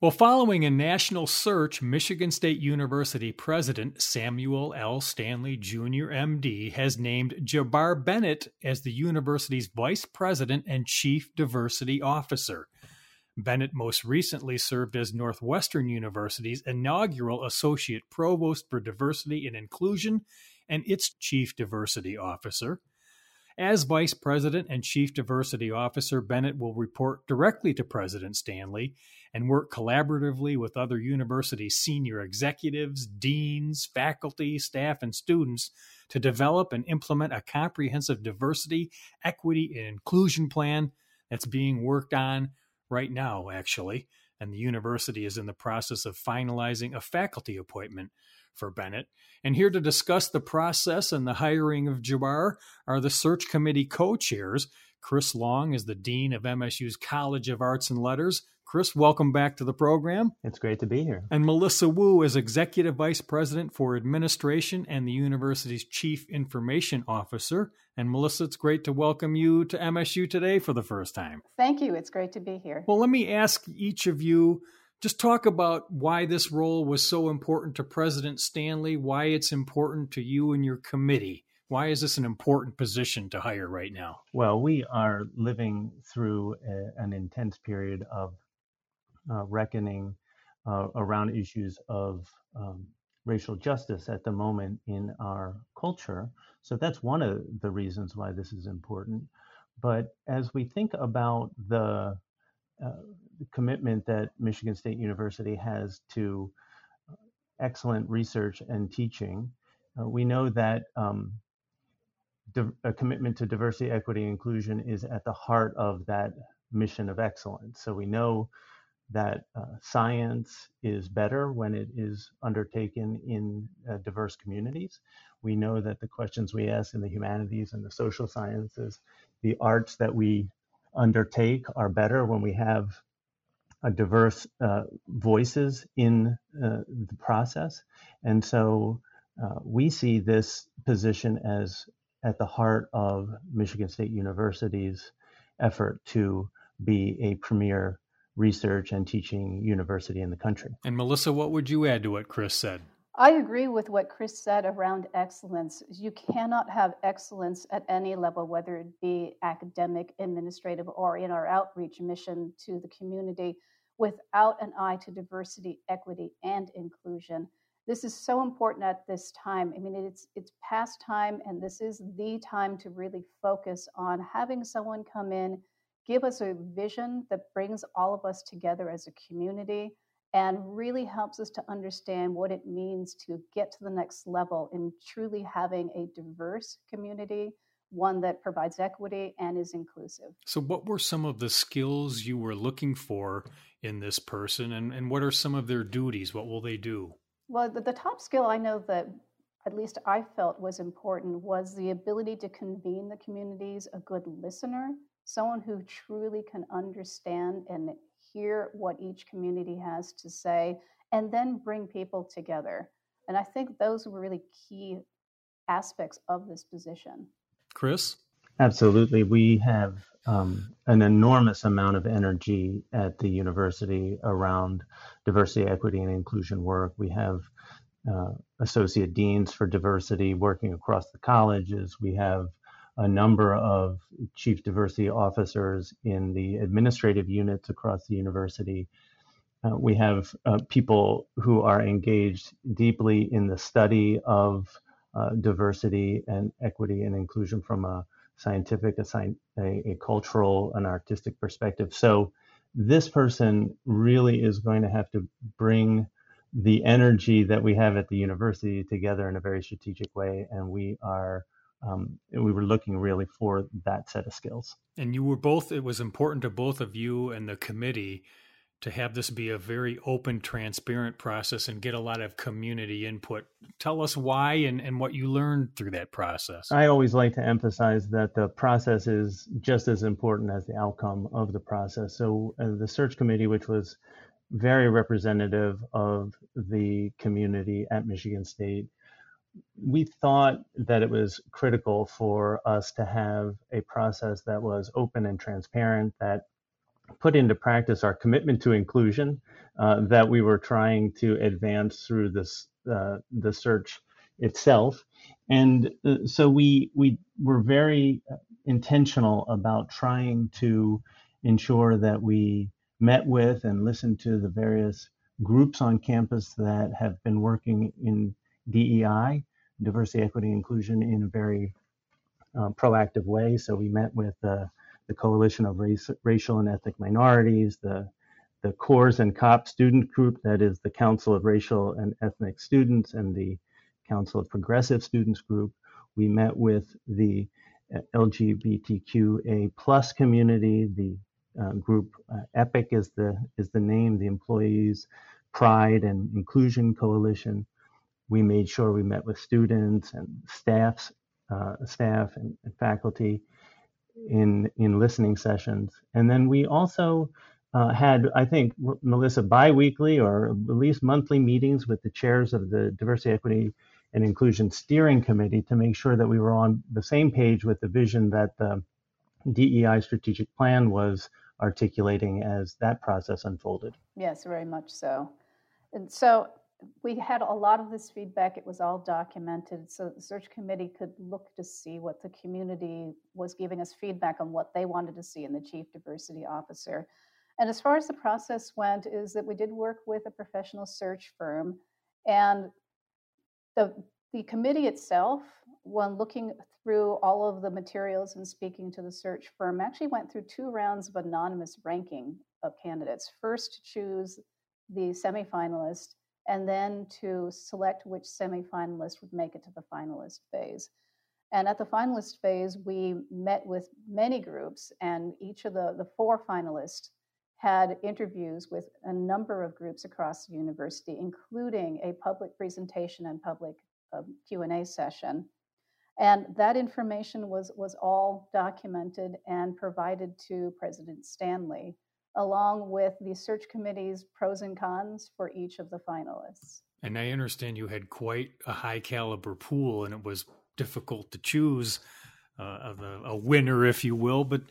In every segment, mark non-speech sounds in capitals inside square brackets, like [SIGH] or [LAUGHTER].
Well, following a national search, Michigan State University President Samuel L. Stanley Jr., MD, has named Jabbar Bennett as the university's Vice President and Chief Diversity Officer. Bennett most recently served as Northwestern University's inaugural Associate Provost for Diversity and Inclusion and its Chief Diversity Officer. As Vice President and Chief Diversity Officer, Bennett will report directly to President Stanley and work collaboratively with other university senior executives, deans, faculty, staff, and students to develop and implement a comprehensive diversity, equity, and inclusion plan that's being worked on right now, actually. And the university is in the process of finalizing a faculty appointment for Bennett. And here to discuss the process and the hiring of Jabbar are the search committee co chairs. Chris Long is the Dean of MSU's College of Arts and Letters. Chris, welcome back to the program. It's great to be here. And Melissa Woo is Executive Vice President for Administration and the university's Chief Information Officer. And Melissa, it's great to welcome you to MSU today for the first time. Thank you. It's great to be here. Well, let me ask each of you just talk about why this role was so important to President Stanley, why it's important to you and your committee. Why is this an important position to hire right now? Well, we are living through a, an intense period of uh, reckoning uh, around issues of um, racial justice at the moment in our culture. So that's one of the reasons why this is important. But as we think about the, uh, the commitment that Michigan State University has to uh, excellent research and teaching, uh, we know that um, a commitment to diversity, equity, inclusion is at the heart of that mission of excellence. So we know that uh, science is better when it is undertaken in uh, diverse communities. We know that the questions we ask in the humanities and the social sciences, the arts that we undertake are better when we have diverse uh, voices in uh, the process. And so uh, we see this position as at the heart of Michigan State University's effort to be a premier research and teaching university in the country. And Melissa, what would you add to what Chris said? I agree with what Chris said around excellence. You cannot have excellence at any level, whether it be academic, administrative, or in our outreach mission to the community, without an eye to diversity, equity, and inclusion. This is so important at this time. I mean, it's it's past time, and this is the time to really focus on having someone come in give us a vision that brings all of us together as a community and really helps us to understand what it means to get to the next level in truly having a diverse community, one that provides equity and is inclusive. So, what were some of the skills you were looking for in this person, and, and what are some of their duties? What will they do? Well, the, the top skill I know that at least I felt was important was the ability to convene the communities, a good listener, someone who truly can understand and hear what each community has to say, and then bring people together. And I think those were really key aspects of this position. Chris? Absolutely. We have um, an enormous amount of energy at the university around diversity, equity, and inclusion work. We have uh, associate deans for diversity working across the colleges. We have a number of chief diversity officers in the administrative units across the university. Uh, we have uh, people who are engaged deeply in the study of uh, diversity and equity and inclusion from a scientific, a, a, a cultural, an artistic perspective. So this person really is going to have to bring the energy that we have at the university together in a very strategic way, and we are um, we were looking really for that set of skills. And you were both, it was important to both of you and the committee to have this be a very open, transparent process and get a lot of community input. Tell us why and, and what you learned through that process. I always like to emphasize that the process is just as important as the outcome of the process. So, uh, the search committee, which was very representative of the community at Michigan State, we thought that it was critical for us to have a process that was open and transparent, that put into practice our commitment to inclusion uh, that we were trying to advance through this uh, the search itself. And uh, so we we were very intentional about trying to ensure that we met with and listened to the various groups on campus that have been working in DEI, diversity, equity, inclusion, in a very uh, proactive way. So we met with uh, the Coalition of Race, Racial and Ethnic Minorities, the the CORES and COP student group, that is the Council of Racial and Ethnic Students, and the Council of Progressive Students group. We met with the uh, LGBTQA plus community, the uh, group uh, EPIC is the is the name, the Employees Pride and Inclusion Coalition. We made sure we met with students and staffs, uh, staff and, and, faculty in in listening sessions, and then we also uh, had, I think, Melissa, biweekly or at least monthly meetings with the chairs of the Diversity, Equity, and Inclusion Steering Committee to make sure that we were on the same page with the vision that the DEI strategic plan was articulating as that process unfolded. Yes, very much so. And so we had a lot of this feedback. It was all documented. So the search committee could look to see what the community was giving us feedback on what they wanted to see in the chief diversity officer. And as far as the process went, is that we did work with a professional search firm, and the the committee itself, when looking through all of the materials and speaking to the search firm, actually went through two rounds of anonymous ranking of candidates. First, choose the semifinalist, and then to select which semifinalist would make it to the finalist phase. And at the finalist phase, we met with many groups, and each of the, the four finalists had interviews with a number of groups across the university, including a public presentation and public um, Q&A session. And that information was, was all documented and provided to President Stanley, along with the search committee's pros and cons for each of the finalists. And I understand you had quite a high caliber pool, and it was difficult to choose uh, a, a winner, if you will. But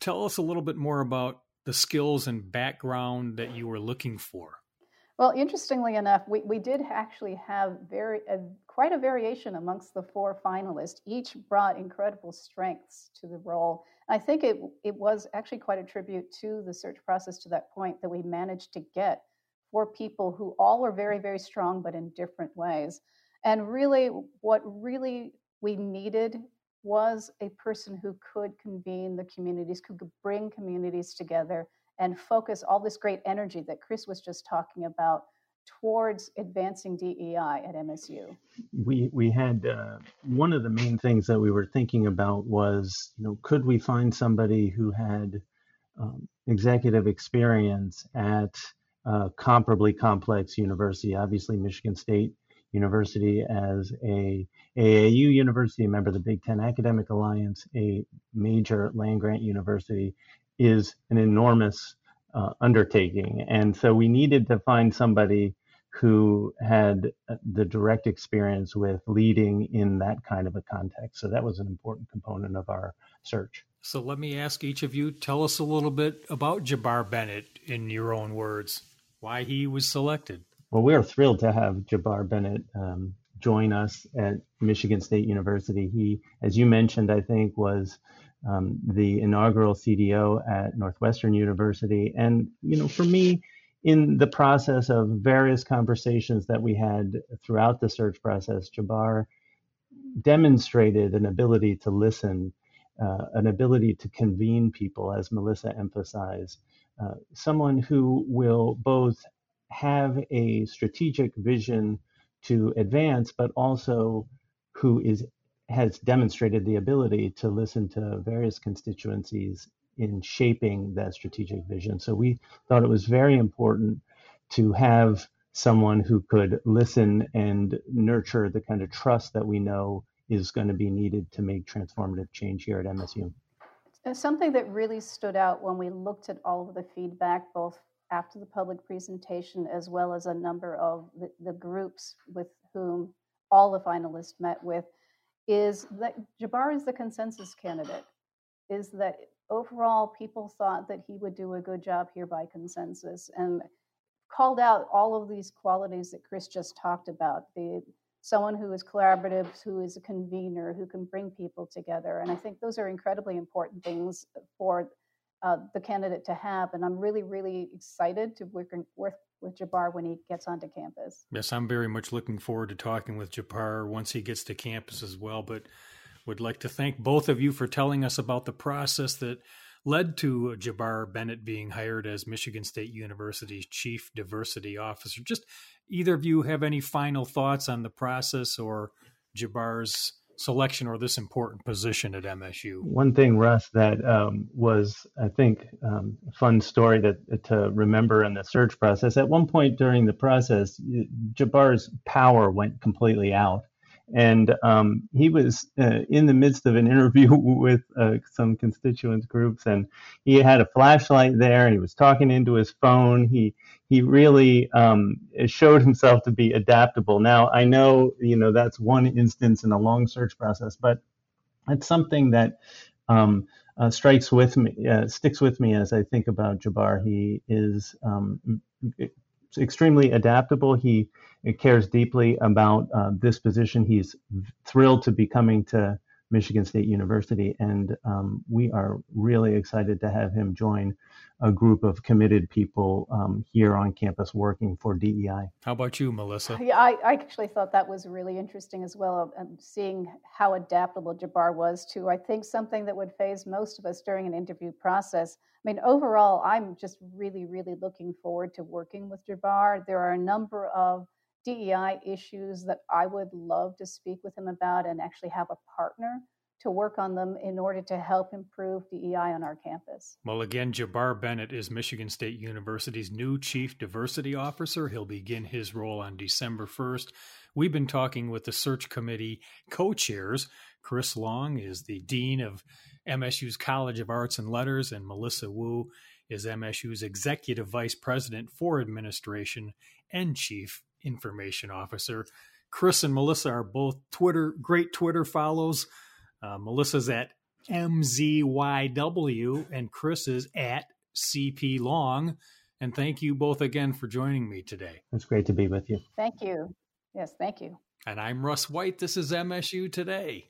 tell us a little bit more about the skills and background that you were looking for. Well, interestingly enough, we, we did actually have very quite a variation amongst the four finalists. Each brought incredible strengths to the role. I think it it was actually quite a tribute to the search process to that point that we managed to get four people who all were very very strong but in different ways. And really, what really we needed was a person who could convene the communities, could bring communities together and focus all this great energy that Chris was just talking about towards advancing DEI at MSU? We we had uh, one of the main things that we were thinking about was you know could we find somebody who had um, executive experience at a comparably complex university? Obviously, Michigan State University as a AAU university, a member of the Big Ten Academic Alliance, a major land grant university, is an enormous uh, undertaking. And so we needed to find somebody who had uh, the direct experience with leading in that kind of a context. So that was an important component of our search. So let me ask each of you tell us a little bit about Jabbar Bennett in your own words, why he was selected. Well, we are thrilled to have Jabbar Bennett um, join us at Michigan State University. He, as you mentioned, I think was um, the inaugural CDO at Northwestern University. And, you know, for me, in the process of various conversations that we had throughout the search process, Jabbar demonstrated an ability to listen, uh, an ability to convene people, as Melissa emphasized, uh, someone who will both have a strategic vision to advance, but also who is has demonstrated the ability to listen to various constituencies in shaping that strategic vision. So we thought it was very important to have someone who could listen and nurture the kind of trust that we know is going to be needed to make transformative change here at MSU. Something that really stood out when we looked at all of the feedback, both after the public presentation as well as a number of the, the groups with whom all the finalists met with, is that Jabbar is the consensus candidate, is that overall, people thought that he would do a good job here by consensus and called out all of these qualities that Chris just talked about. The someone who is collaborative, who is a convener, who can bring people together. And I think those are incredibly important things for uh, the candidate to have. And I'm really, really excited to work, work with Jabbar when he gets onto campus. Yes, I'm very much looking forward to talking with Jabbar once he gets to campus as well. But would like to thank both of you for telling us about the process that led to Jabbar Bennett being hired as Michigan State University's chief diversity officer. Just either of you have any final thoughts on the process or Jabbar's selection or this important position at MSU? One thing, Russ, that um, was, I think, um, a fun story to, to remember in the search process. At one point during the process, Jabbar's power went completely out and um, he was uh, in the midst of an [LAUGHS] interview with uh, some constituent groups, and he had a flashlight there, and he was talking into his phone. He he really um, showed himself to be adaptable. Now I know you know that's one instance in a long search process, but it's something that um, uh, strikes with me, uh, sticks with me as I think about Jabbar. He is um, extremely adaptable. He cares deeply about uh, this position. He's thrilled to be coming to Michigan State University, and um, we are really excited to have him join a group of committed people um, here on campus working for DEI. How about you, Melissa? Yeah, I, I actually thought that was really interesting as well, um, seeing how adaptable Jabbar was to, I think, something that would faze most of us during an interview process. I mean, overall, I'm just really, really looking forward to working with Jabbar. There are a number of DEI issues that I would love to speak with him about and actually have a partner to work on them in order to help improve DEI on our campus. Well, again, Jabbar Bennett is Michigan State University's new Chief Diversity Officer. He'll begin his role on December 1st. We've been talking with the search committee co chairs. Chris Long is the Dean of MSU's College of Arts and Letters, and Melissa Woo is MSU's Executive Vice President for Administration and Chief information officer. Chris and Melissa are both Twitter great Twitter follows. Uh, Melissa's at MZYW and Chris is at CP Long. And thank you both again for joining me today. It's great to be with you. Thank you. Yes, thank you. And I'm Russ White. This is MSU Today.